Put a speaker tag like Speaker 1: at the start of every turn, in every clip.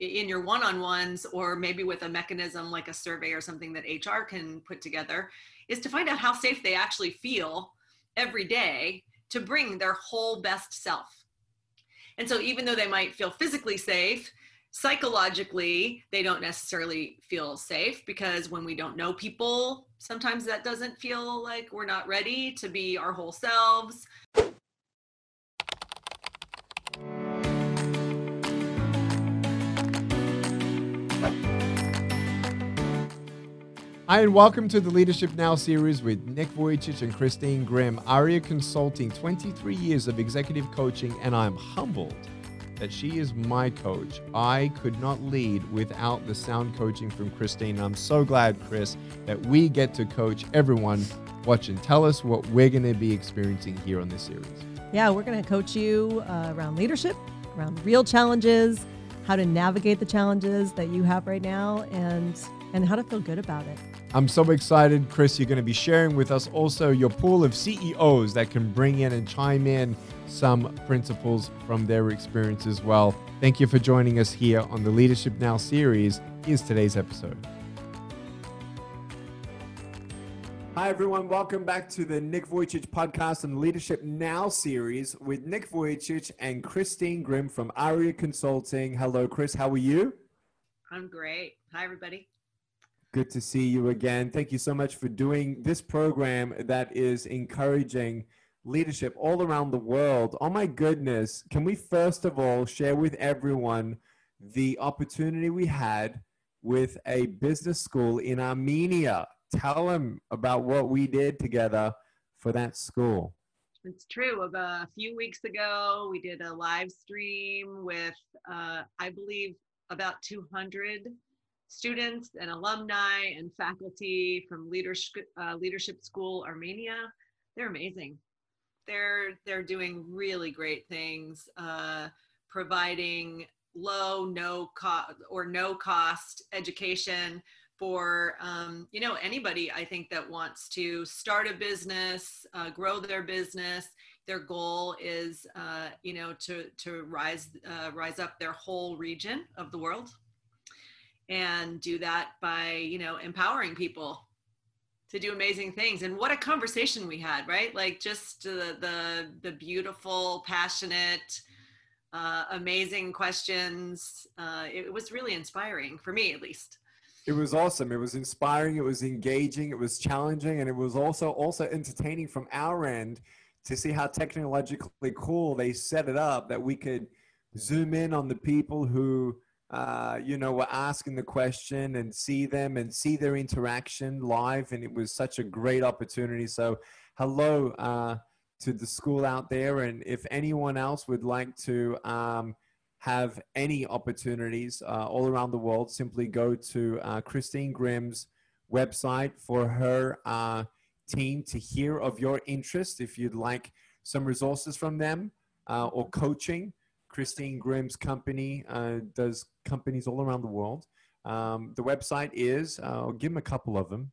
Speaker 1: in your one-on-ones or maybe with a mechanism like a survey or something that hr can put together is to find out how safe they actually feel every day to bring their whole best self. And so even though they might feel physically safe psychologically they don't necessarily feel safe because when we don't know people sometimes that doesn't feel like we're not ready to be our whole selves
Speaker 2: Hi, and welcome to the Leadership Now series with Nick Vujicic and Christine Grimm, ARIA Consulting, 23 years of executive coaching, and I'm humbled that she is my coach. I could not lead without the sound coaching from Christine. I'm so glad, Chris, that we get to coach everyone watching. Tell us what we're going to be experiencing here on this series.
Speaker 3: Yeah, we're going to coach you uh, around leadership, around real challenges, how to navigate the challenges that you have right now, and and how to feel good about it.
Speaker 2: I'm so excited, Chris. You're going to be sharing with us also your pool of CEOs that can bring in and chime in some principles from their experience as well. Thank you for joining us here on the Leadership Now series. Here's today's episode. Hi, everyone. Welcome back to the Nick Vujicic podcast and Leadership Now series with Nick Vujicic and Christine Grimm from ARIA Consulting. Hello, Chris. How are you?
Speaker 1: I'm great. Hi, everybody.
Speaker 2: Good to see you again. Thank you so much for doing this program that is encouraging leadership all around the world. Oh my goodness. Can we first of all share with everyone the opportunity we had with a business school in Armenia? Tell them about what we did together for that school.
Speaker 1: It's true. About a few weeks ago, we did a live stream with, uh, I believe, about 200 students and alumni and faculty from leadership uh, leadership school armenia. They're amazing. They're they're doing really great things uh, providing low no cost or no cost education for um, you know anybody i think that wants to start a business uh, grow their business. Their goal is uh, you know to to rise uh, rise up their whole region of the world and do that by you know empowering people to do amazing things. And what a conversation we had right? Like just the the, the beautiful passionate uh, amazing questions. Uh, it was really inspiring for me at least.
Speaker 2: It was awesome. It was inspiring. It was engaging. It was challenging. And it was also also entertaining from our end to see how technologically cool they set it up that we could zoom in on the people who uh, you know, were asking the question and see them and see their interaction live. And it was such a great opportunity. So, hello uh, to the school out there. And if anyone else would like to um, have any opportunities uh, all around the world, simply go to uh, Christine Grimm's website for her uh, team to hear of your interest. If you'd like some resources from them or coaching, Christine Grimm's company uh, does companies all around the world. Um, the website is, uh, give them a couple of them.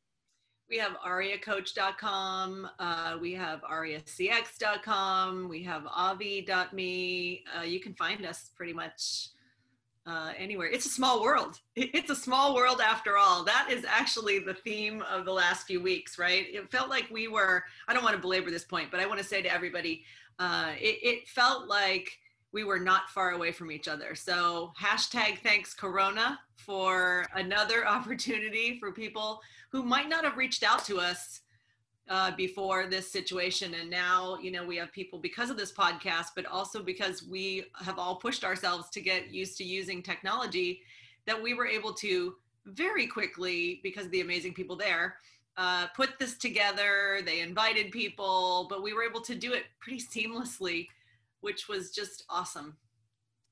Speaker 1: We have ariacoach.com. Uh, we have ariacx.com. We have avi.me. Uh, you can find us pretty much uh, anywhere. It's a small world. It's a small world after all. That is actually the theme of the last few weeks, right? It felt like we were, I don't want to belabor this point, but I want to say to everybody, uh, it, it felt like we were not far away from each other. So hashtag thanks Corona for another opportunity for people who might not have reached out to us uh, before this situation. And now, you know, we have people because of this podcast, but also because we have all pushed ourselves to get used to using technology that we were able to very quickly, because of the amazing people there, uh, put this together. They invited people, but we were able to do it pretty seamlessly which was just awesome.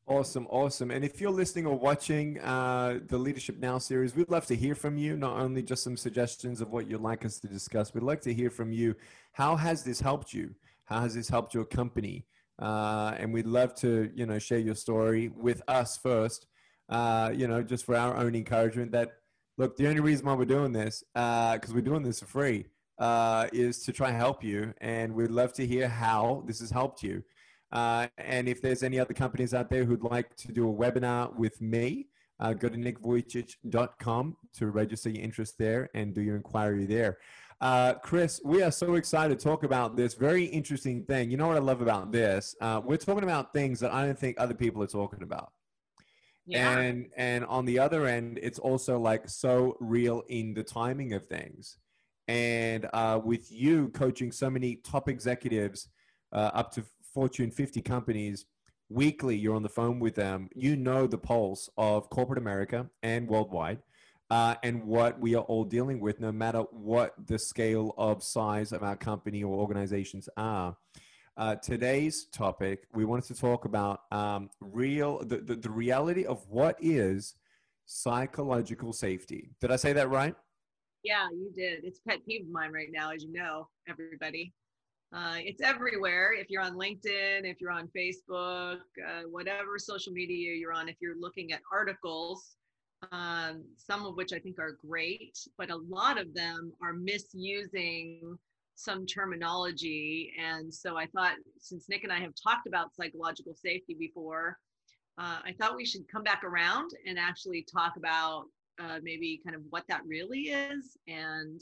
Speaker 2: Awesome, awesome. And if you're listening or watching uh, the Leadership Now series, we'd love to hear from you. Not only just some suggestions of what you'd like us to discuss, we'd like to hear from you. How has this helped you? How has this helped your company? Uh, and we'd love to, you know, share your story with us first. Uh, you know, just for our own encouragement. That look, the only reason why we're doing this, because uh, we're doing this for free, uh, is to try and help you. And we'd love to hear how this has helped you. Uh, and if there's any other companies out there who'd like to do a webinar with me, uh, go to nickvujicic.com to register your interest there and do your inquiry there. Uh, Chris, we are so excited to talk about this very interesting thing. You know what I love about this? Uh, we're talking about things that I don't think other people are talking about. Yeah. And and on the other end, it's also like so real in the timing of things. And uh, with you coaching so many top executives uh, up to Fortune 50 companies weekly, you're on the phone with them. You know the pulse of corporate America and worldwide uh, and what we are all dealing with, no matter what the scale of size of our company or organizations are. Uh, today's topic, we wanted to talk about um, real the, the, the reality of what is psychological safety. Did I say that right?
Speaker 1: Yeah, you did. It's pet peeve of mine right now, as you know, everybody. Uh, it's everywhere. If you're on LinkedIn, if you're on Facebook, uh, whatever social media you're on, if you're looking at articles, um, some of which I think are great, but a lot of them are misusing some terminology. And so I thought, since Nick and I have talked about psychological safety before, uh, I thought we should come back around and actually talk about uh, maybe kind of what that really is and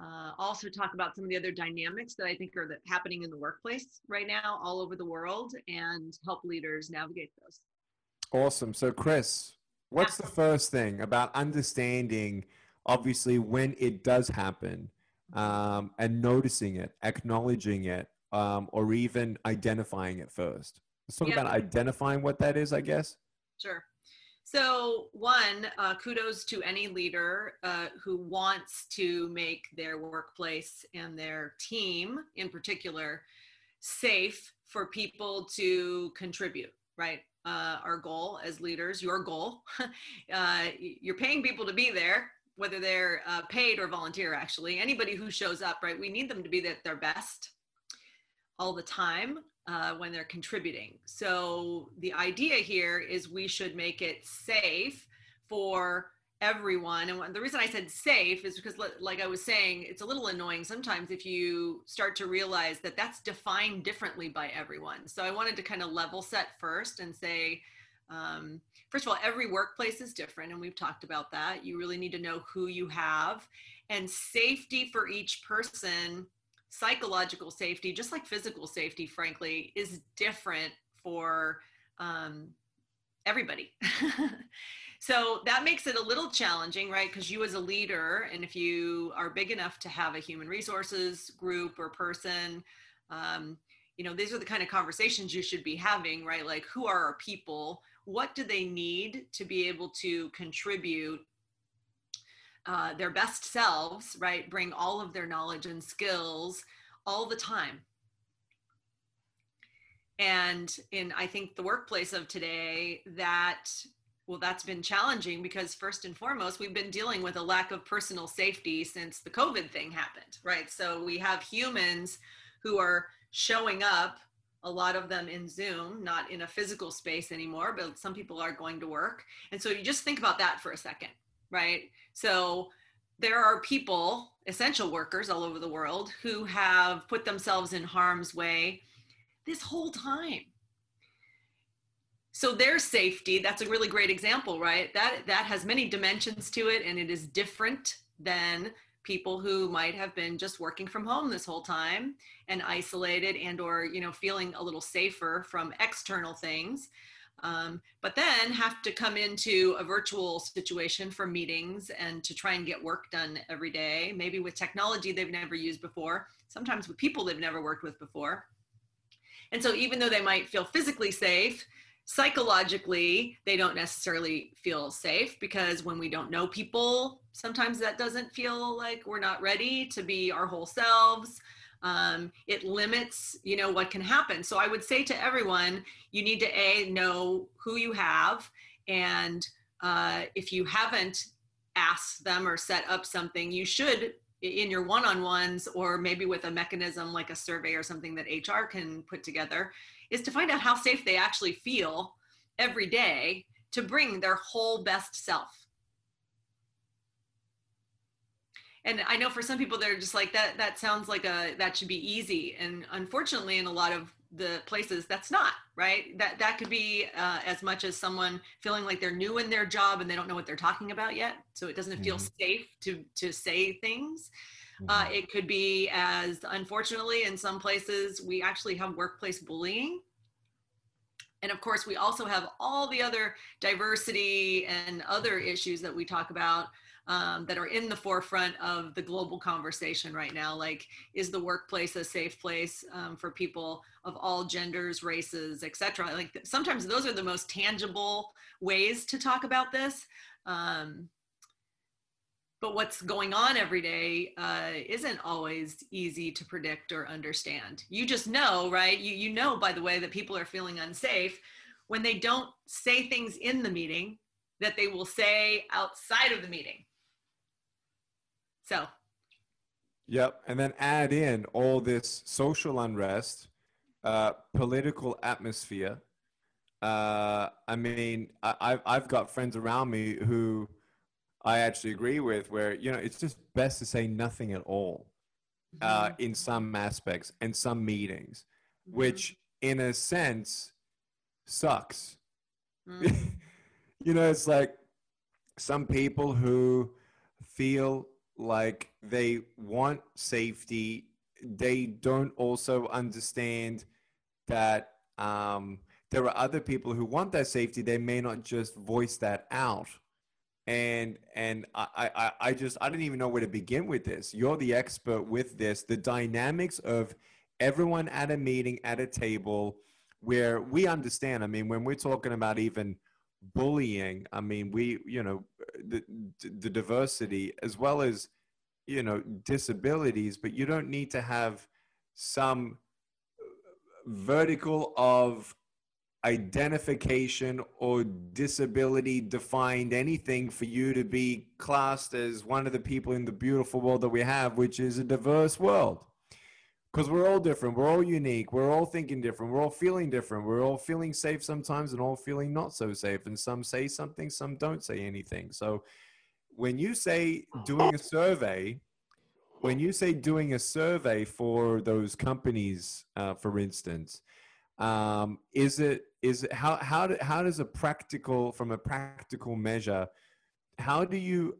Speaker 1: uh, also talk about some of the other dynamics that I think are that happening in the workplace right now all over the world and help leaders navigate those.
Speaker 2: Awesome. So, Chris, What's the first thing about understanding, obviously, when it does happen um, and noticing it, acknowledging it, um, or even identifying it first? Let's talk yeah. about identifying what that is, I guess.
Speaker 1: Sure. So, one, uh, kudos to any leader uh, who wants to make their workplace and their team in particular safe for people to contribute, right? uh, our goal as leaders, your goal. uh, you're paying people to be there, whether they're uh, paid or volunteer, actually. Anybody who shows up, right? We need them to be at their best all the time uh, when they're contributing. So the idea here is we should make it safe for everyone. And the reason I said safe is because, like I was saying, it's a little annoying sometimes if you start to realize that that's defined differently by everyone. So I wanted to kind of level set first and say, um, first of all, every workplace is different, and we've talked about that. You really need to know who you have, and safety for each person, psychological safety, just like physical safety, frankly, is different for um, everybody. So that makes it a little challenging, right? Because you, as a leader, and if you are big enough to have a human resources group or person, um, you know, these are the kind of conversations you should be having, right? Like, who are our people? What do they need to be able to contribute uh, their best selves, right? Bring all of their knowledge and skills all the time. And in, I think, the workplace of today, that well, that's been challenging because first and foremost, we've been dealing with a lack of personal safety since the COVID thing happened, right? So we have humans who are showing up, a lot of them in Zoom, not in a physical space anymore, but some people are going to work. And so you just think about that for a second, right? So there are people, essential workers all over the world, who have put themselves in harm's way this whole time. So their safety that's a really great example right? That that has many dimensions to it and it is different than people who might have been just working from home this whole time and isolated and or you know feeling a little safer from external things um, but then have to come into a virtual situation for meetings and to try and get work done every day maybe with technology they've never used before sometimes with people they've never worked with before. And so even though they might feel physically safe psychologically they don't necessarily feel safe because when we don't know people sometimes that doesn't feel like we're not ready to be our whole selves um, it limits you know what can happen so i would say to everyone you need to a know who you have and uh, if you haven't asked them or set up something you should in your one-on-ones or maybe with a mechanism like a survey or something that hr can put together is to find out how safe they actually feel every day to bring their whole best self. And I know for some people they're just like that that sounds like a that should be easy. And unfortunately in a lot of the places that's not right? That that could be uh, as much as someone feeling like they're new in their job and they don't know what they're talking about yet. So it doesn't feel
Speaker 2: Mhm.
Speaker 1: safe to to say things. Uh,
Speaker 2: Mhm.
Speaker 1: it could be as unfortunately in some places we actually have workplace bullying. And of course we also have all the other diversity and other issues that we talk about um, that are in the forefront of the global conversation right now. Like is the workplace a safe place um, for people of all genders races etc like sometimes those are the most tangible ways to talk about this. Um, but what's going on every day uh, isn't always easy to predict or understand. You just know right? You, you know by the way that people are feeling unsafe when they don't say things in the meeting that they will say outside of the meeting so
Speaker 2: Yep. And then add in all this social unrest, uh, political atmosphere. Uh, I mean, I, I've, I've got friends around me who I actually agree with, where, you know, it's just best to say nothing at all uh, in some aspects and some meetings, which in a sense sucks.
Speaker 1: Mhm.
Speaker 2: you know, it's like some people who feel like they want safety, they don't also understand that um, there are other people who want that safety. They may not just voice that out. And and I, I, I just I don't even know where to begin with this. You're the expert with this. The dynamics of everyone at a meeting at a table where we understand. I mean, when we're talking about even bullying i mean we you know the, the diversity as well as you know disabilities but you don't need to have some vertical of identification or disability defined anything for you to be classed as one of the people in the beautiful world that we have which is a diverse world because we're all different we're all unique we're all thinking different we're all feeling different we're all feeling safe sometimes and all feeling not so safe and some say something some don't say anything. So when you say doing a survey when you say doing a survey for those companies uh, for instance um, is it is it how how, do, how does a practical from a practical measure how do you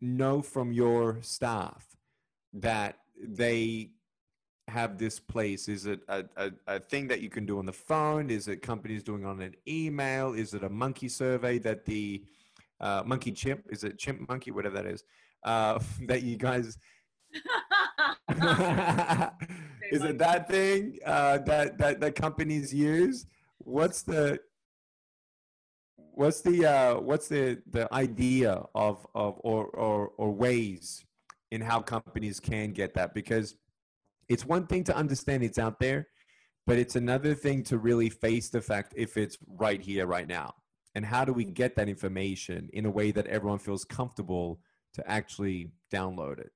Speaker 2: know from your staff that they have this place? Is it a, a, a thing that you can do on the phone? Is it companies doing on an email? Is it a monkey survey that the uh, monkey chimp? Is it chimp monkey? Whatever that is. Uh, that you guys. is it that thing uh, that that that companies use? What's the what's the uh, what's the the idea of of or or or ways in how companies can get that because it's one thing to understand it's out there, but it's another thing to really face the fact if it's right here, right now. And how do we get that information in a way that everyone feels comfortable to actually download it?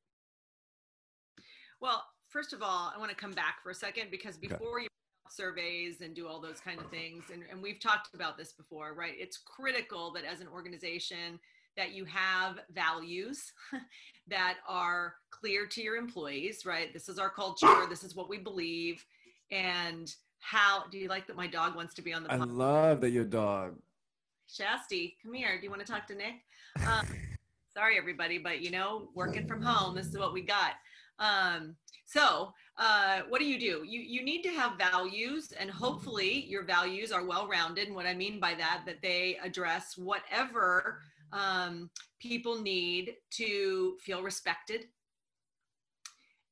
Speaker 1: Well, first of all, I want to come back for a second because
Speaker 2: Okay.
Speaker 1: before you surveys and do all those kind of things, and, and we've talked about this before, right? It's critical that as an organization that you have values that are clear to your employees, right? This is our culture. This is what we believe. And how do you like that my dog wants to be on the
Speaker 2: I love that your dog.
Speaker 1: Shasti, come here. Do you want to talk to Nick? Um, sorry, everybody, but you know, working from home, this is what we got. Um, so, uh, what do you do? You you need to have values, and hopefully, your values are well rounded. And what I mean by that, that they address whatever um, people need to feel respected,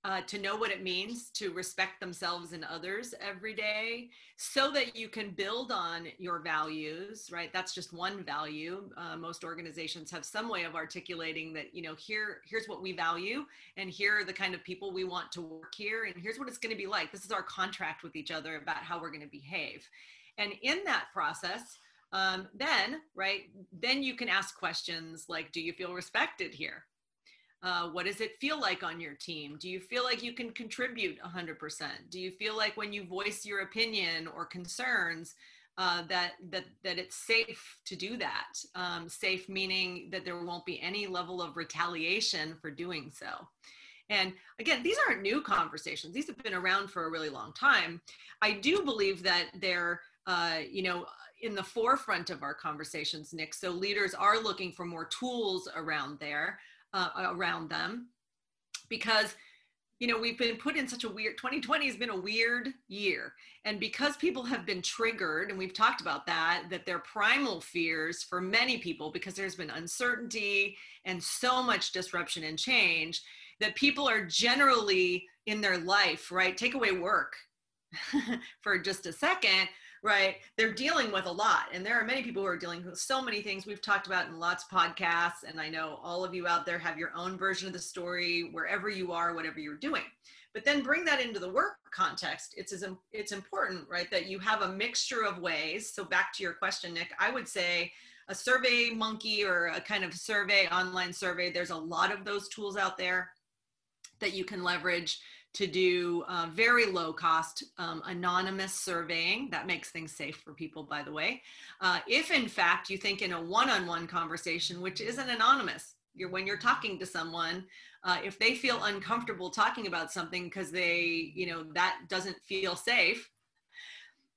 Speaker 1: uh, to know what it means to respect themselves and others every day so that you can build on your values right? That's just one value. Uh, most organizations have some way of articulating that you know here here's what we value and here are the kind of people we want to work here and here's what it's going to be like. This is our contract with each other about how we're going to behave. And in that process um, then right then you can ask questions like do you feel respected here uh, what does it feel like on your team? Do you feel like you can contribute 100%? Do you feel like when you voice your opinion or concerns, uh, that that that it's safe to do that? Um, safe meaning that there won't be any level of retaliation for doing so. And again, these aren't new conversations. These have been around for a really long time. I do believe that they're, uh, you know, in the forefront of our conversations, Nick. So leaders are looking for more tools around there, uh, around them, because you know we've been put in such a weird 2020 has been a weird year and because people have been triggered and we've talked about that that their primal fears for many people because there's been uncertainty and so much disruption and change that people are generally in their life right take away work for just a second right? They're dealing with a lot and there are many people who are dealing with so many things we've talked about in lots of podcasts and i know all of you out there have your own version of the story wherever you are whatever you're doing. But then bring that into the work context. It's as it's important right that you have a mixture of ways. So back to your question nick i would say a survey monkey or a kind of survey online survey there's a lot of those tools out there that you can leverage to do uh, very low cost um, anonymous surveying. That makes things safe for people, by the way. Uh, if in fact you think in a one on one conversation, which isn't anonymous, you're, when you're talking to someone, uh, if they feel uncomfortable talking about something because they, you know, that doesn't feel safe,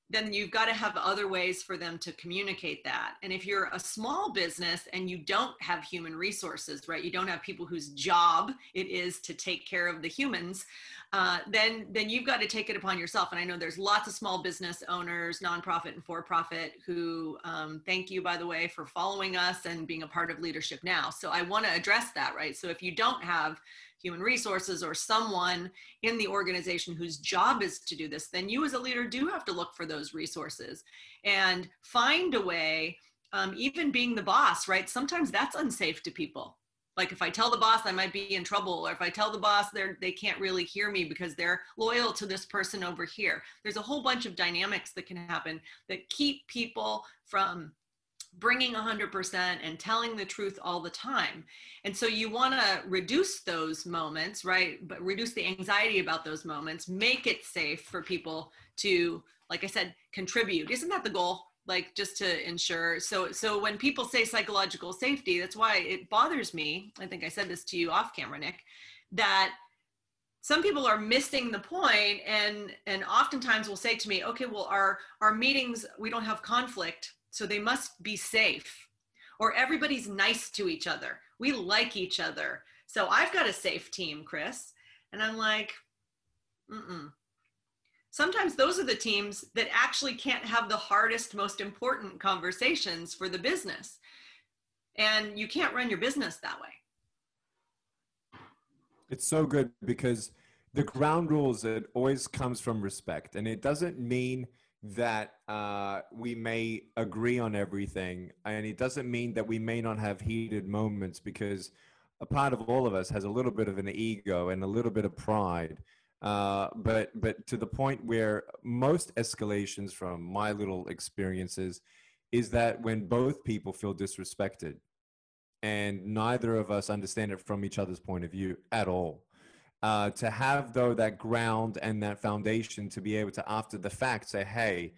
Speaker 1: then you've got to have other ways for them to communicate that. And if you're a small business and you don't have human resources, right, you don't have people whose job it is to take care of the humans, uh, then then you've got to take it upon yourself. And I know there's lots of small business owners, nonprofit and for-profit, who um, thank you by the way for following us and being a part of Leadership Now. So I want to address that, right? So if you don't have human resources or someone in the organization whose job is to do this, then you as a leader do have to look for those resources and find a way, um, even being the boss, right? Sometimes that's unsafe to people. Like if I tell the boss I might be in trouble, or if I tell the boss they're, they can't really hear me because they're loyal to this person over here. There's a whole bunch of dynamics that can happen that keep people from bringing 100% and telling the truth all the time. And so you want to reduce those moments, right? But reduce the anxiety about those moments, make it safe for people to, like I said, contribute. Isn't that the goal? Like just to ensure. So so when people say psychological safety, that's why it bothers me. I think I said this to you off camera, Nick, that some people are missing the point and and oftentimes will say to me okay well our our meetings we don't have conflict so they must be safe. Or everybody's nice to each other. We like each other. So I've got a safe team, Chris. And I'm like, mm-mm. Sometimes those are the teams that actually can't have the hardest, most important conversations for the business. And you can't run your business that way.
Speaker 2: It's so good because the ground rules, it always comes from respect. And it doesn't mean that uh, we may agree on everything. And it doesn't mean that we may not have heated moments because a part of all of us has a little bit of an ego and a little bit of pride. Uh, but but to the point where most escalations from my little experiences is that when both people feel disrespected and neither of us understand it from each other's point of view at all uh, to have though that ground and that foundation to be able to after the fact say hey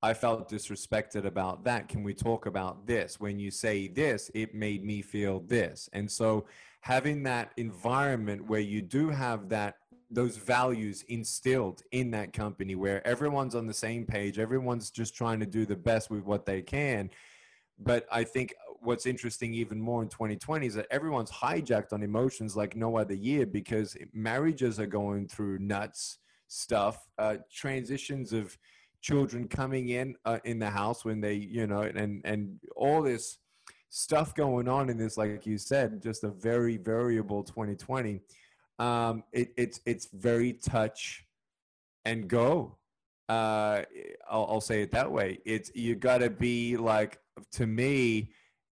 Speaker 2: i felt disrespected about that. Can we talk about this? When you say this it made me feel this. And so having that environment where you do have that those values instilled in that company where everyone's on the same page everyone's just trying to do the best with what they can. But i think what's interesting even more in 2020 is that everyone's hijacked on emotions like no other year because marriages are going through nuts stuff, uh, transitions of children coming in uh, in the house when they, you know, and and all this stuff going on in this, like you said, just a very variable 2020. Um, it, it's it's very touch and go. Uh, I'll, I'll say it that way. It's you got to be like to me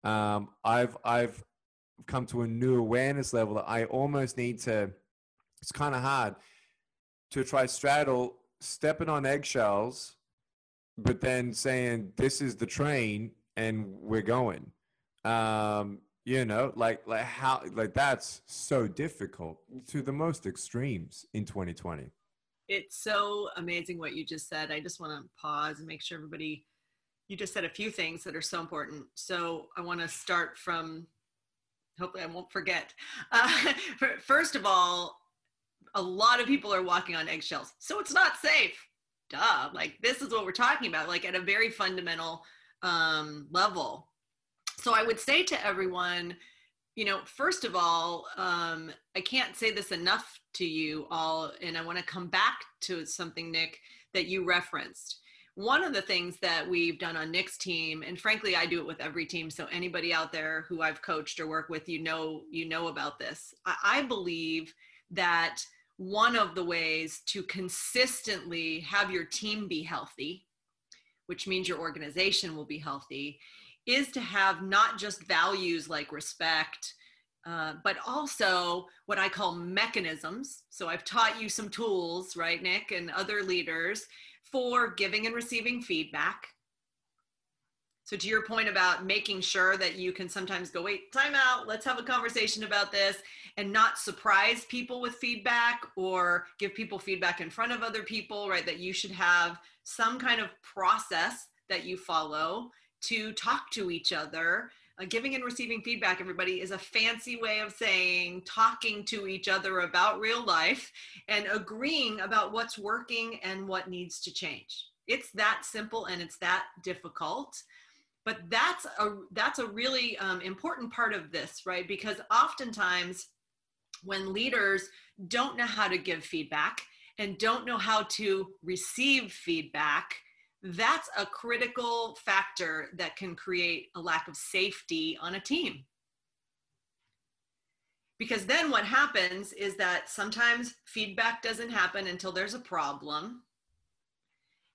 Speaker 2: um, I've I've come to a new awareness level that I almost need to. It's kind of hard to try straddle stepping on eggshells, but then saying this is the train and we're going. Um, you know, like like how like that's so difficult to the most extremes in 2020.
Speaker 1: It's so amazing what you just said. I just want to pause and make sure everybody you just said a few things that are so important. So I want to start from, hopefully I won't forget. Uh, first of all, a lot of people are walking on eggshells. So it's not safe. Duh. Like this is what we're talking about, like at a very fundamental um, level. So I would say to everyone, you know, first of all, um, I can't say this enough to you all, and I want to come back to something, Nick, that you referenced. One of the things that we've done on Nick's team, and frankly, I do it with every team. So anybody out there who I've coached or work with, you know, you know about this. I, I believe that one of the ways to consistently have your team be healthy, which means your organization will be healthy, is to have not just values like respect, uh, but also what I call mechanisms. So I've taught you some tools, right, Nick, and other leaders for giving and receiving feedback. So to your point about making sure that you can sometimes go, wait, time out, let's have a conversation about this and not surprise people with feedback or give people feedback in front of other people, right? That you should have some kind of process that you follow to talk to each other. Uh, giving and receiving feedback, everybody, is a fancy way of saying talking to each other about real life and agreeing about what's working and what needs to change. It's that simple and it's that difficult but that's a that's a really um, important part of this right because oftentimes when leaders don't know how to give feedback and don't know how to receive feedback that's a critical factor that can create a lack of safety on a team. Because then what happens is that sometimes feedback doesn't happen until there's a problem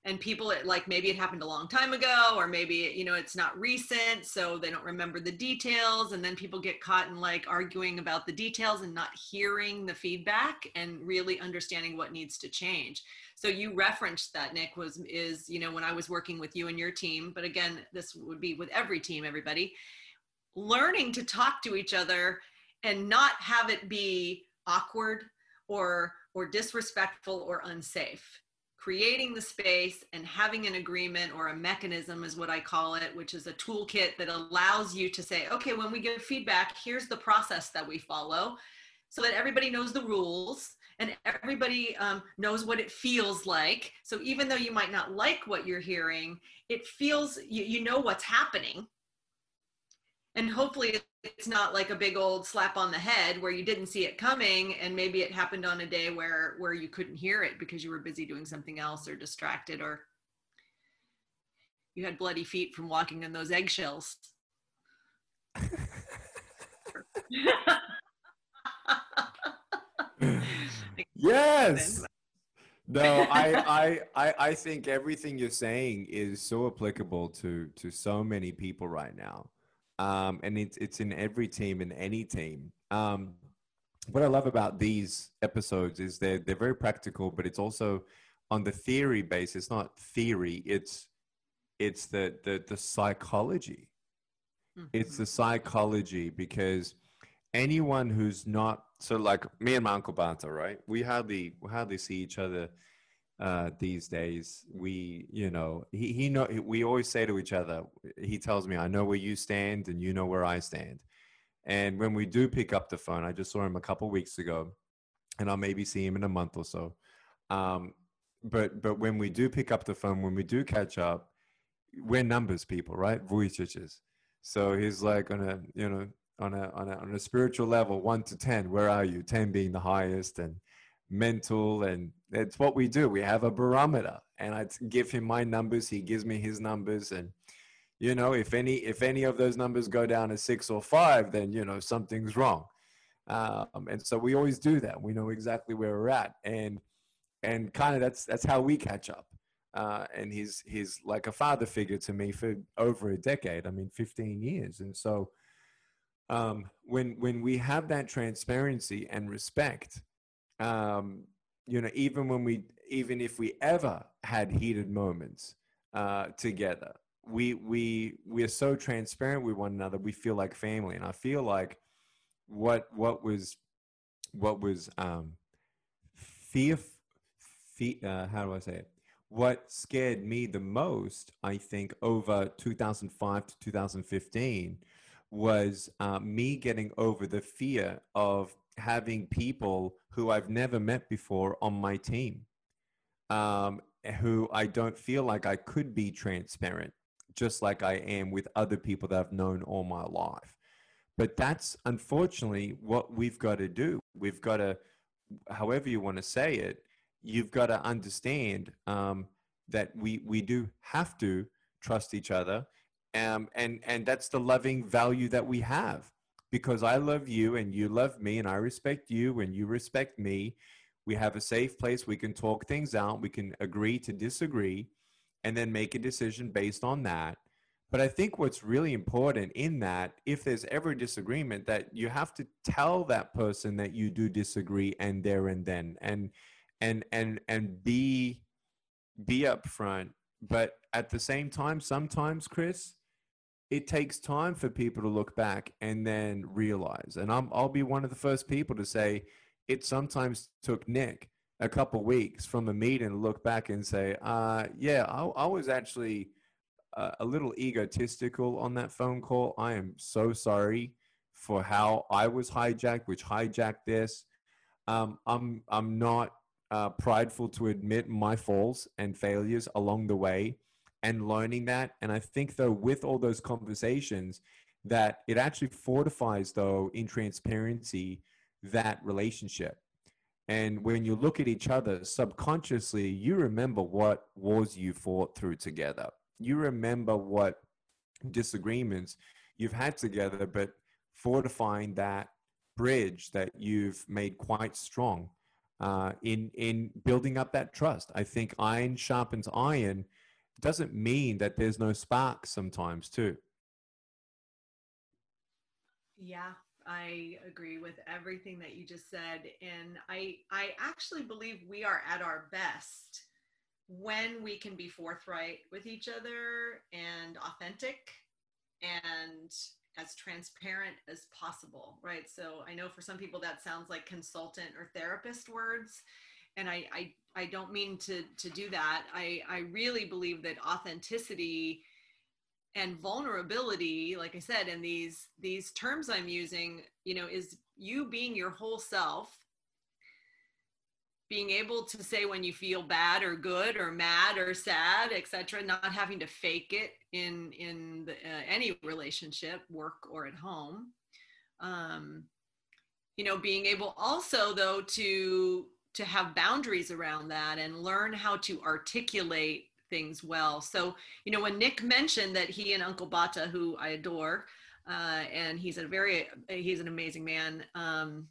Speaker 1: and people like maybe it happened a long time ago or maybe you know it's not recent so they don't remember the details and then people get caught in like arguing about the details and not hearing the feedback and really understanding what needs to change. So you referenced that nick was is you know when i was working with you and your team but again this would be with every team everybody learning to talk to each other and not have it be awkward or or disrespectful or unsafe creating the space and having an agreement or a mechanism is what I call it, which is a toolkit that allows you to say, okay, when we give feedback, here's the process that we follow so that everybody knows the rules and everybody um, knows what it feels like. So even though you might not like what you're hearing, it feels, you, you know what's happening and hopefully it's not like a big old slap on the head where you didn't see it coming and maybe it happened on a day where where you couldn't hear it because you were busy doing something else or distracted or you had bloody feet from walking in those eggshells.
Speaker 2: Yes. No I, I i i think everything you're saying is so applicable to to so many people right now um, and it's it's in every team in any team. Um, what I love about these episodes is they're they're very practical, but it's also on the theory base. It's not theory. It's it's the the the psychology. Mm-hmm. It's the psychology because anyone who's not so like me and my uncle Batta, right? We hardly we hardly see each other uh, these days. We, you know, he, he know, we always say to each other, he tells me, I know where you stand and you know where I stand. And when we do pick up the phone, I just saw him a couple weeks ago and I'll maybe see him in a month or so. Um, but, but when we do pick up the phone, when we do catch up, we're numbers people, right? Vujicic. So he's like on a, you know, on a, on a, on a spiritual level, one to 10, where are you? 10 being the highest and mental and it's what we do. We have a barometer and i give him my numbers he gives me his numbers and you know if any if any of those numbers go down to six or five then you know something's wrong. Um, and so we always do that. We know exactly where we're at and and kind of that's that's how we catch up. Uh, and he's he's like a father figure to me for over a decade i mean 15 years. And so um, when when we have that transparency and respect um, you know, even when we, even if we ever had heated moments uh, together, we we we are so transparent with one another. We feel like family, and I feel like what what was what was um, fear, fear uh, how do I say it? What scared me the most, I think, over 2005 to 2015 was uh, me getting over the fear of having people who I've never met before on my team, um, who I don't feel like I could be transparent, just like I am with other people that I've known all my life. But that's unfortunately what we've got to do. We've got to, however you want to say it, you've got to understand um, that we we do have to trust each other, um, and and that's the loving value that we have because I love you and you love me and I respect you and you respect me. We have a safe place we can talk things out. We can agree to disagree, and then make a decision based on that but I think what's really important in that, if there's ever a disagreement, that you have to tell that person that you do disagree and there and then, and and and and be be upfront. But at the same time, sometimes, Chris, it takes time for people to look back and then realize. And I'm, I'll be one of the first people to say it sometimes took Nick a couple weeks from a meeting to look back and say, uh, yeah, I, I was actually uh, a little egotistical on that phone call. I am so sorry for how I was hijacked, which hijacked this. Um, I'm I'm not uh, prideful to admit my faults and failures along the way, and learning that. And I think though, with all those conversations, that it actually fortifies though in transparency that relationship. And when you look at each other subconsciously, you remember what wars you fought through together you remember what disagreements you've had together, but fortifying that bridge that you've made quite strong uh, in in building up that trust. I think iron sharpens iron doesn't mean that there's no spark sometimes too.
Speaker 1: Yeah, I agree with everything that you just said and I I actually believe we are at our best when we can be forthright with each other and authentic and as transparent as possible right so i know for some people that sounds like consultant or therapist words and i i, I don't mean to to do that. I i really believe that authenticity and vulnerability like i said in these these terms i'm using you know is you being your whole self being able to say when you feel bad or good or mad or sad etc not having to fake it in in the, uh, any relationship work or at home. Um, you know being able also though to to have boundaries around that and learn how to articulate things well. So you know when nick mentioned that he and uncle batta who i adore uh, and he's a very he's an amazing man um,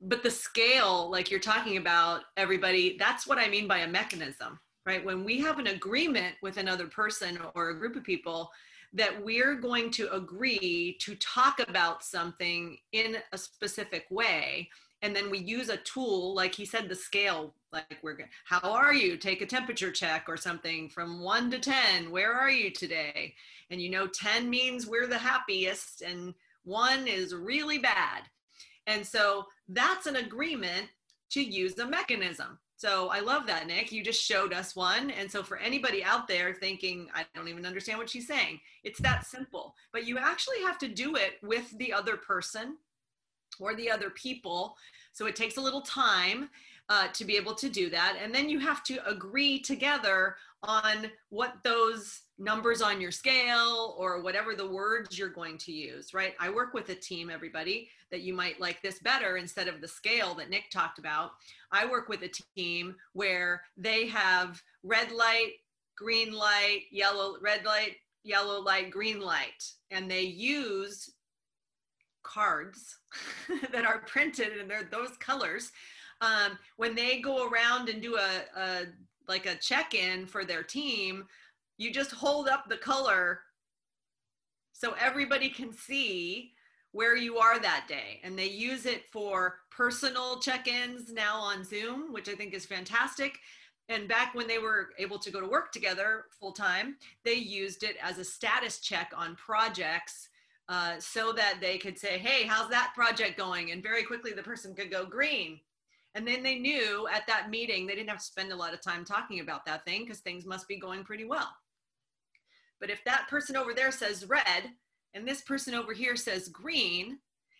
Speaker 1: but the scale like you're talking about everybody that's what i mean by a mechanism right? When we have an agreement with another person or a group of people that we're going to agree to talk about something in a specific way and then we use a tool like he said the scale like we're how are you take a temperature check or something from 1 to 10 where are you today and you know 10 means we're the happiest and 1 is really bad and so that's an agreement to use a mechanism. So I love that, Nick. You just showed us one. And so for anybody out there thinking, I don't even understand what she's saying, it's that simple. But you actually have to do it with the other person or the other people. So it takes a little time uh, to be able to do that. And then you have to agree together on what those numbers on your scale or whatever the words you're going to use, right? I work with a team, everybody, that you might like this better instead of the scale that Nick talked about. I work with a team where they have red light, green light, yellow, red light, yellow light, green light, and they use cards that are printed and they're those colors. Um, when they go around and do a, a like a check-in for their team, you just hold up the color so everybody can see where you are that day. And they use it for personal check ins now on Zoom, which I think is fantastic. And back when they were able to go to work together full time, they used it as a status check on projects uh, so that they could say, Hey, how's that project going? And very quickly the person could go green. And then they knew at that meeting, they didn't have to spend a lot of time talking about that thing because things must be going pretty well. But if that person over there says red and this person over here says green,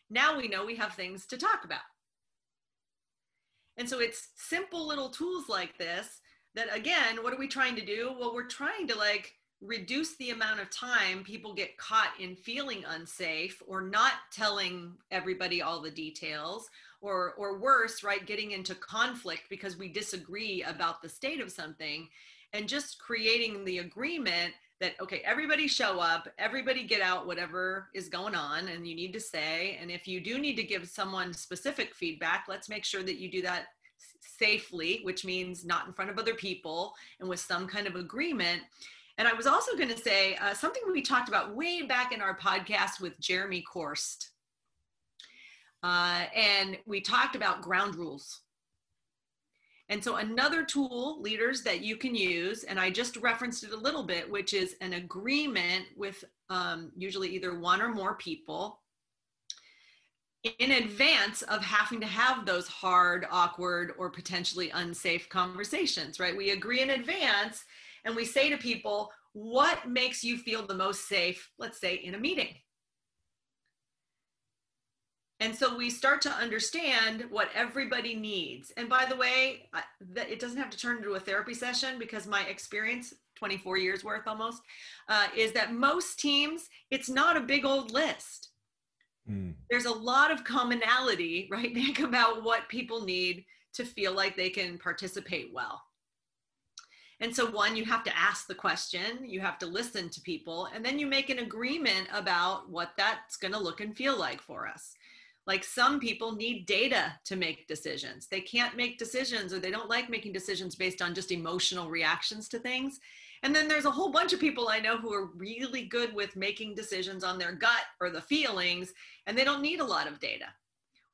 Speaker 1: now we know we have things to talk about. And so it's simple little tools like this that again, what are we trying to do? Well, we're trying to like reduce the amount of time people get caught in feeling unsafe or not telling everybody all the details or or worse right getting into conflict because we disagree about the state of something and just creating the agreement that okay everybody show up everybody get out whatever is going on and you need to say. And if you do need to give someone specific feedback let's make sure that you do that safely which means not in front of other people and with some kind of agreement and I was also going to say uh, something we talked about way back in our podcast with Jeremy Korst. Uh, and we talked about ground rules. And so, another tool, leaders, that you can use, and I just referenced it a little bit, which is an agreement with um, usually either one or more people in advance of having to have those hard, awkward, or potentially unsafe conversations, right? We agree in advance and we say to people, what makes you feel the most safe, let's say in a meeting? And so we start to understand what everybody needs. And by the way, that it doesn't have to turn into a therapy session because my experience, 24 years worth almost, uh, is that most teams, it's not a big old list. Mm. There's a lot of commonality, right, Nick, about what people need to feel like they can participate well. And so, one, you have to ask the question, you have to listen to people, and then you make an agreement about what that's going to look and feel like for us. Like some people need data to make decisions. They can't make decisions or they don't like making decisions based on just emotional reactions to things. And then there's a whole bunch of people I know who are really good with making decisions on their gut or the feelings, and they don't need a lot of data.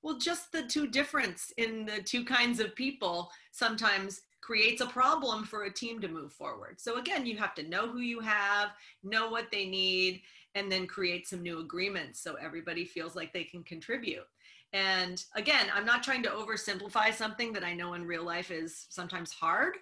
Speaker 1: Well, just the two difference in the two kinds of people sometimes creates a problem for a team to move forward. So again, you have to know who you have, know what they need, and then create some new agreements so everybody feels like they can contribute. And again, I'm not trying to oversimplify something that I know in real life is sometimes hard.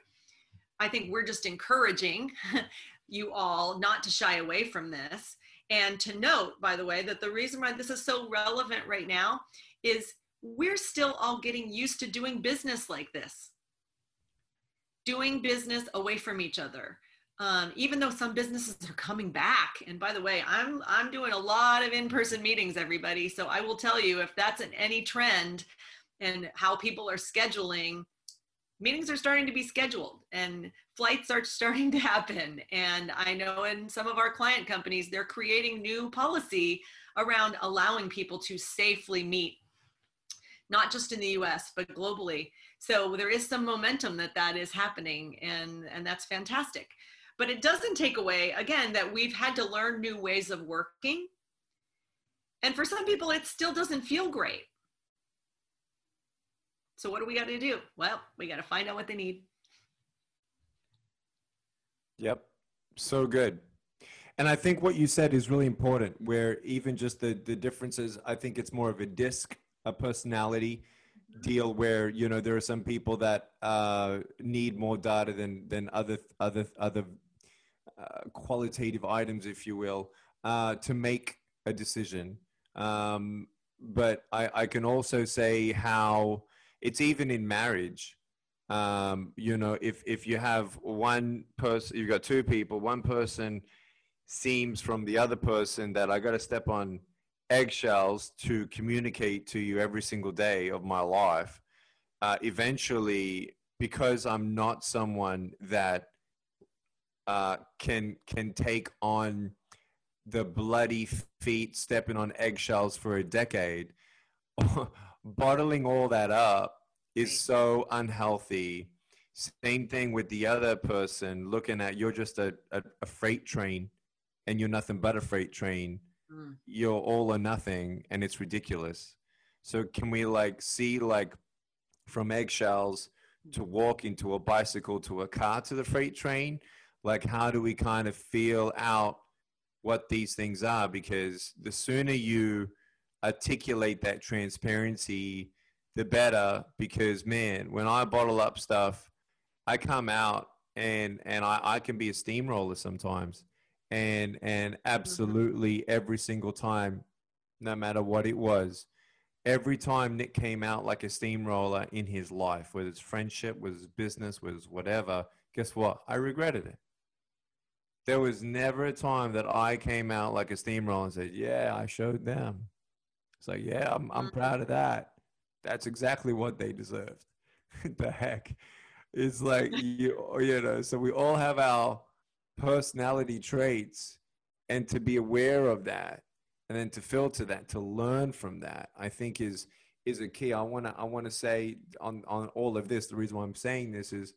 Speaker 1: I think we're just encouraging you all not to shy away from this. And to note, by the way, that the reason why this is so relevant right now is we're still all getting used to doing business like this doing business away from each other. Um, even though some businesses are coming back. And by the way i'm i'm doing a lot of in-person meetings everybody. So i will tell you if that's an any trend and how people are scheduling meetings are starting to be scheduled and flights are starting to happen. And i know in some of our client companies they're creating new policy around allowing people to safely meet not just in the us but globally. So there is some momentum that that is happening and and that's fantastic. But it doesn't take away again that we've had to learn new ways of working. And for some people it still doesn't feel great. So what do we got to do? Well we got to find out what they need.
Speaker 2: Yep. So good. And i think what you said is really important where even just the the differences i think it's more of a DISC a personality deal where you know there are some people that uh, need more data than than other other other uh, qualitative items, if you will, uh, to make a decision. Um, but I, I can also say how it's even in marriage. Um, you know, if if you have one person, you've got two people. One person seems from the other person that I got to step on eggshells to communicate to you every single day of my life, uh, eventually, because I'm not someone that uh, can can take on the bloody feet stepping on eggshells for a decade, bottling all that up is so unhealthy. Same thing with the other person looking at you're just a, a, a freight train and you're nothing but a freight train mm. you're all or nothing and it's ridiculous. So can we like see like from eggshells to walk into a bicycle to a car to the freight train? Like how do we kind of feel out what these things are? Because the sooner you articulate that transparency the better. Because man when i bottle up stuff i come out and and i, I can be a steamroller sometimes and and mm-hmm. absolutely every single time no matter what it was every time Nick came out like a steamroller in his life, whether it's friendship, whether it's business, whether it's whatever, guess what? I regretted it. There was never a time that I came out like a steamroller and said, Yeah, I showed them. It's like, Yeah, I'm, I'm
Speaker 1: Mm-hmm.
Speaker 2: proud of that. That's exactly what they deserved. the heck? It's like, you, you know, so we all have our personality traits and to be aware of that and then to filter that to learn from that i think is is a key. I want to i want to say on on all of this the reason why i'm saying this is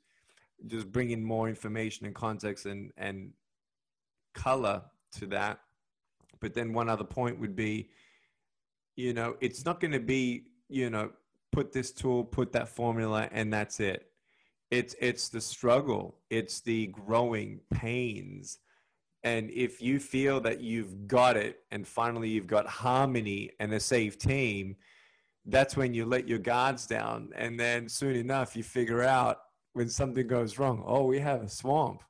Speaker 2: just bringing more information and context and and color to that. But then one other point would be you know it's not going to be you know put this tool put that formula and that's it it's it's the struggle it's the growing pains. And if you feel that you've got it and finally you've got harmony and a safe team that's when you let your guards down. And then soon enough you figure out when something goes wrong oh we have a swamp.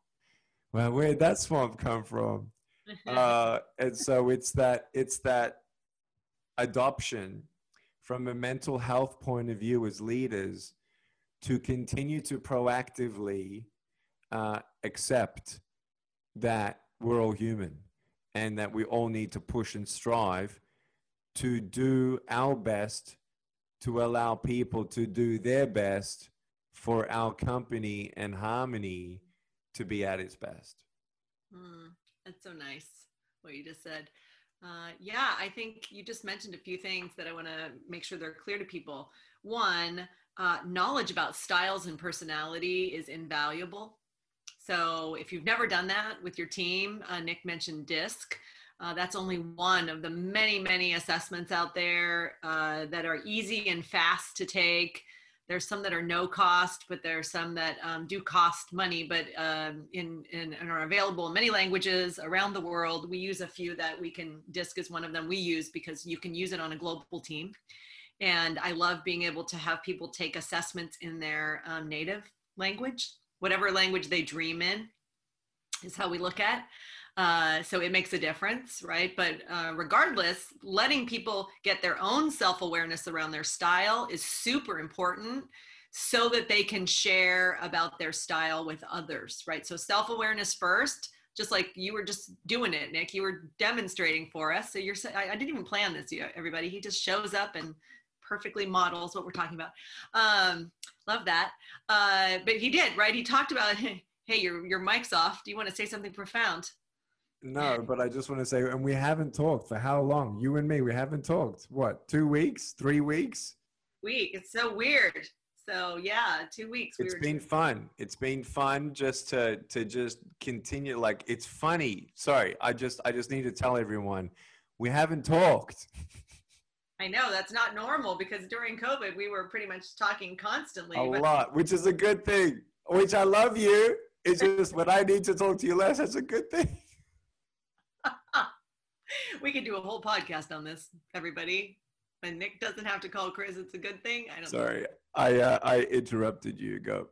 Speaker 2: Well where'd that swamp come from? Uh, and so it's that it's that adoption from a mental health point of view as leaders to continue to proactively uh, accept that we're all human and that we all need to push and strive to do our best to allow people to do their best for our company and harmony to be at its best.
Speaker 1: Mm, that's so nice what you just said. Uh, yeah, I think you just mentioned a few things that I want to make sure they're clear to people. One, uh, knowledge about styles and personality is invaluable. So if you've never done that with your team, uh, Nick mentioned DISC. Uh, that's only one of the many, many assessments out there uh, that are easy and fast to take. There's some that are no cost, but there are some that um, do cost money, but um, in, in, and are available in many languages around the world. We use a few that we can, DISC is one of them we use because you can use it on a global team. And I love being able to have people take assessments in their um, native language, whatever language they dream in, is how we look at. Uh, so it makes a difference, right? But uh, regardless, letting people get their own self awareness around their style is super important so that they can share about their style with others, right? So self awareness first, just like you were just doing it, Nick. You were demonstrating for us. So you're, I, I didn't even plan this, You, everybody. He just shows up and perfectly models what we're talking about. Um, love that. Uh, but he did, right? He talked about, hey, your your mic's off. Do you want to say something profound?
Speaker 2: No, but I just want to say, and we haven't talked for how long? You and me, we haven't talked. What, two weeks, three weeks?
Speaker 1: Week. It's so weird. So yeah, two weeks.
Speaker 2: It's
Speaker 1: we
Speaker 2: been fun. It's been fun just to to just continue. Like it's funny. Sorry, I just I just need to tell everyone we haven't talked.
Speaker 1: I know that's not normal because during COVID we were pretty much talking constantly.
Speaker 2: A
Speaker 1: but-
Speaker 2: lot, which is a good thing. Which I love you. It's just when I need to talk to you less, that's a good thing.
Speaker 1: we could do a whole podcast on this, everybody. When Nick doesn't have to call Chris, it's a good thing. I don't.
Speaker 2: Sorry, I uh, I interrupted you. Go.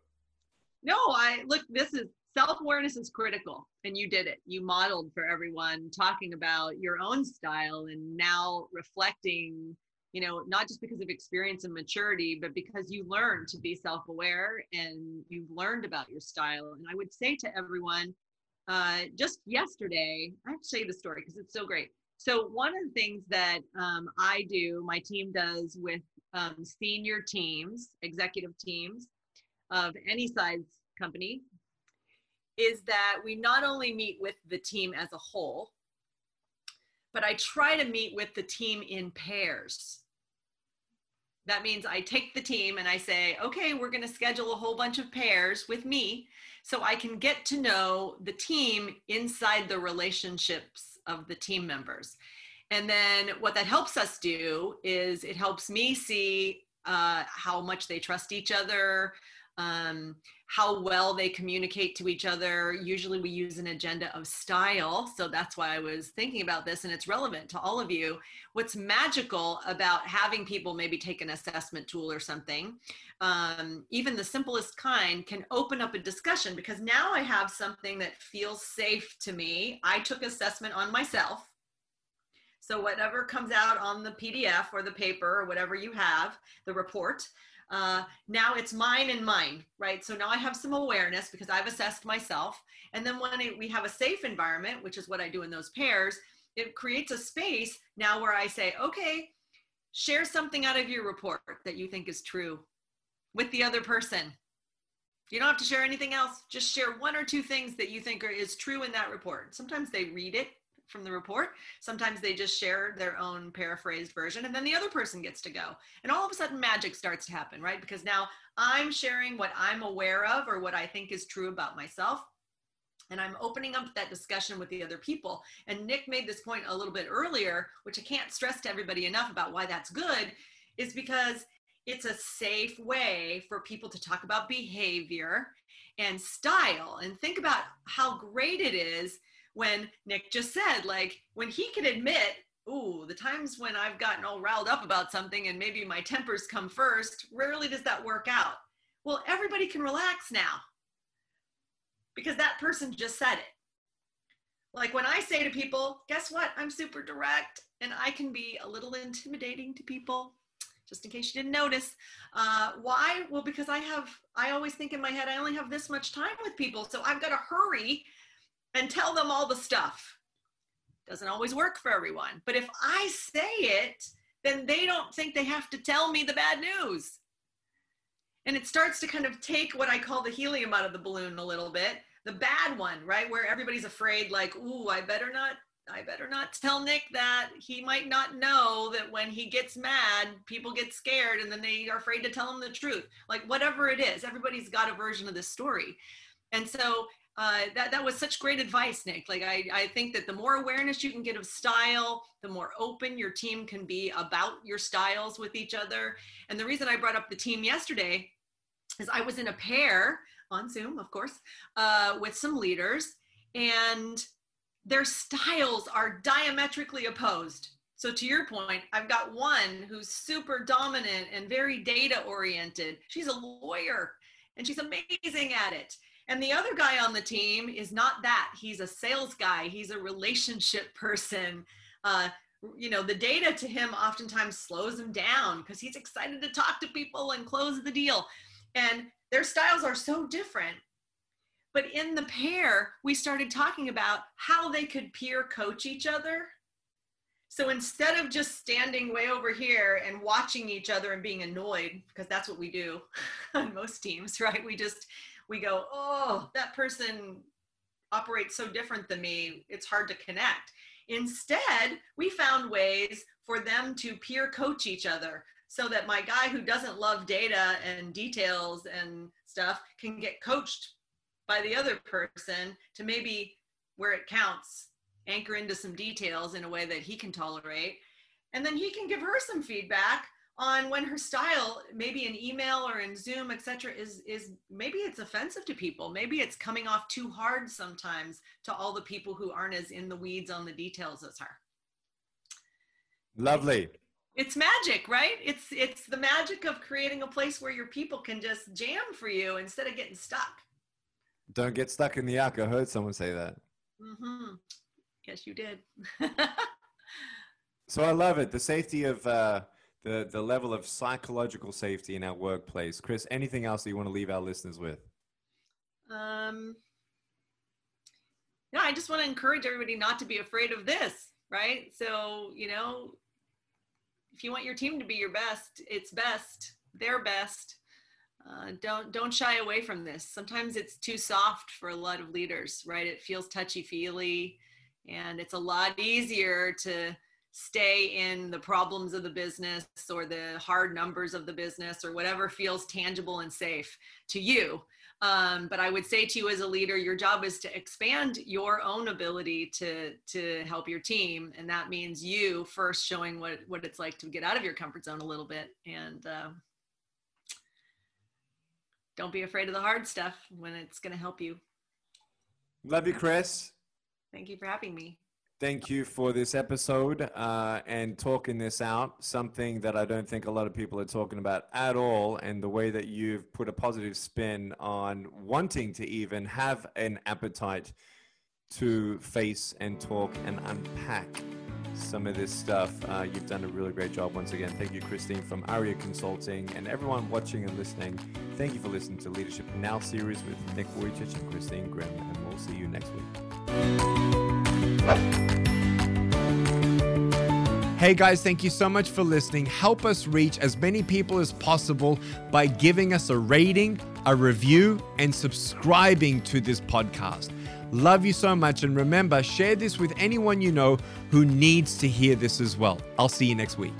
Speaker 1: No, I look. This is self awareness is critical, and you did it. You modeled for everyone, talking about your own style, and now reflecting. You know, not just because of experience and maturity, but because you learned to be self aware and you've learned about your style. And I would say to everyone, uh, just yesterday, I have to tell you the story because it's so great. So one of the things that um, I do, my team does with um, senior teams, executive teams of any size company, is that we not only meet with the team as a whole, but I try to meet with the team in pairs. That means I take the team and I say, okay, we're going to schedule a whole bunch of pairs with me so I can get to know the team inside the relationships of the team members. And then what that helps us do is it helps me see uh, how much they trust each other, um, how well they communicate to each other. Usually we use an agenda of style. So that's why I was thinking about this and it's relevant to all of you. What's magical about having people maybe take an assessment tool or something, um, even the simplest kind, can open up a discussion because now I have something that feels safe to me. I took assessment on myself. So whatever comes out on the PDF or the paper or whatever you have, the report, uh, now it's mine and mine, right? So now I have some awareness because I've assessed myself. And then when it, we have a safe environment, which is what I do in those pairs, it creates a space now where I say, okay, share something out of your report that you think is true with the other person. You don't have to share anything else. Just share one or two things that you think are, is true in that report. Sometimes they read it from the report. Sometimes they just share their own paraphrased version and then the other person gets to go. And all of a sudden magic starts to happen, right? Because now I'm sharing what I'm aware of or what I think is true about myself. And I'm opening up that discussion with the other people. And Nick made this point a little bit earlier, which I can't stress to everybody enough about why that's good, is because it's a safe way for people to talk about behavior and style. And think about how great it is when Nick just said, like, when he can admit, ooh, the times when I've gotten all riled up about something and maybe my tempers come first, rarely does that work out. Well, everybody can relax now because that person just said it. Like when I say to people, guess what? I'm super direct and I can be a little intimidating to people, just in case you didn't notice. Uh, why? Well, because I have, I always think in my head, I only have this much time with people. So I've got to hurry and tell them all the stuff. Doesn't always work for everyone. But if I say it, then they don't think they have to tell me the bad news. And it starts to kind of take what I call the helium out of the balloon a little bit. The bad one, right? Where everybody's afraid, like, ooh, I better not I better not tell Nick that. He might not know that when he gets mad, people get scared and then they are afraid to tell him the truth. Like, whatever it is, everybody's got a version of this story. And so uh, that, that was such great advice, Nick. Like, I, I think that the more awareness you can get of style, the more open your team can be about your styles with each other. And the reason I brought up the team yesterday is I was in a pair on Zoom, of course, uh, with some leaders, and their styles are diametrically opposed. So to your point, I've got one who's super dominant and very data oriented. She's a lawyer and she's amazing at it. And the other guy on the team is not that. He's a sales guy, he's a relationship person. Uh, you know, the data to him oftentimes slows him down because he's excited to talk to people and close the deal. And their styles are so different. But in the pair, we started talking about how they could peer coach each other. So instead of just standing way over here and watching each other and being annoyed, because that's what we do on most teams, right? We just we go, oh, that person operates so different than me, it's hard to connect. Instead, we found ways for them to peer coach each other so that my guy who doesn't love data and details and stuff can get coached by the other person to maybe where it counts anchor into some details in a way that he can tolerate and then he can give her some feedback on when her style maybe in email or in zoom etc is is maybe it's offensive to people. Maybe it's coming off too hard sometimes to all the people who aren't as in the weeds on the details as her.
Speaker 2: Lovely.
Speaker 1: It's magic right? It's it's the magic of creating a place where your people can just jam for you instead of getting stuck.
Speaker 2: Don't get stuck in the yuck. I heard someone say that.
Speaker 1: Mm-hmm. yes you did.
Speaker 2: So i love it. The safety of uh the the level of psychological safety in our workplace. Chris, anything else that you want to leave our listeners with?
Speaker 1: Um, no, I just want to encourage everybody not to be afraid of this, right? So, you know, if you want your team to be your best, it's best, their best. Uh, don't don't shy away from this. Sometimes it's too soft for a lot of leaders, right? It feels touchy feely, and it's a lot easier to stay in the problems of the business or the hard numbers of the business or whatever feels tangible and safe to you. Um, but I would say to you as a leader, your job is to expand your own ability to to help your team, and that means you first showing what what it's like to get out of your comfort zone a little bit, and uh, don't be afraid of the hard stuff when it's going to help you.
Speaker 2: Love you, Chris.
Speaker 1: Thank you for having me
Speaker 2: thank you for this episode uh, and talking this out. Something that I don't think a lot of people are talking about at all, and the way that you've put a positive spin on wanting to even have an appetite to face and talk and unpack some of this stuff. Uh, you've done a really great job once again. Thank you, Christine from Aria Consulting, and everyone watching and listening. Thank you for listening to Leadership Now series with Nick Vujicic and Christine Grimm, and we'll see you next week. Hey guys, thank you so much for listening. Help us reach as many people as possible by giving us a rating, a review, and subscribing to this podcast. Love you so much. And remember, share this with anyone you know who needs to hear this as well. I'll see you next week.